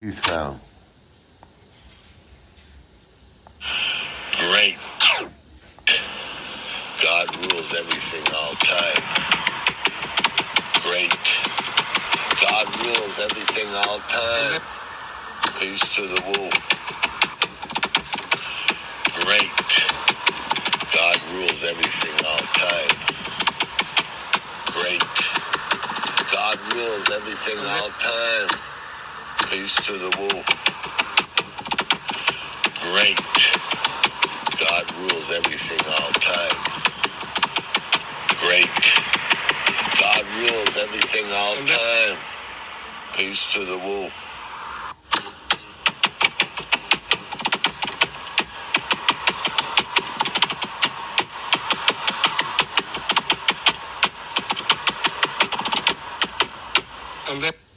Now. Great. God rules everything all time. Great. God rules everything all time. Peace to the woo. Great. God rules everything all time. Great. God rules everything all time. Christians to the wolf. Great. God rules everything all time. Great. God rules everything all time. Peace to the wolf. And then-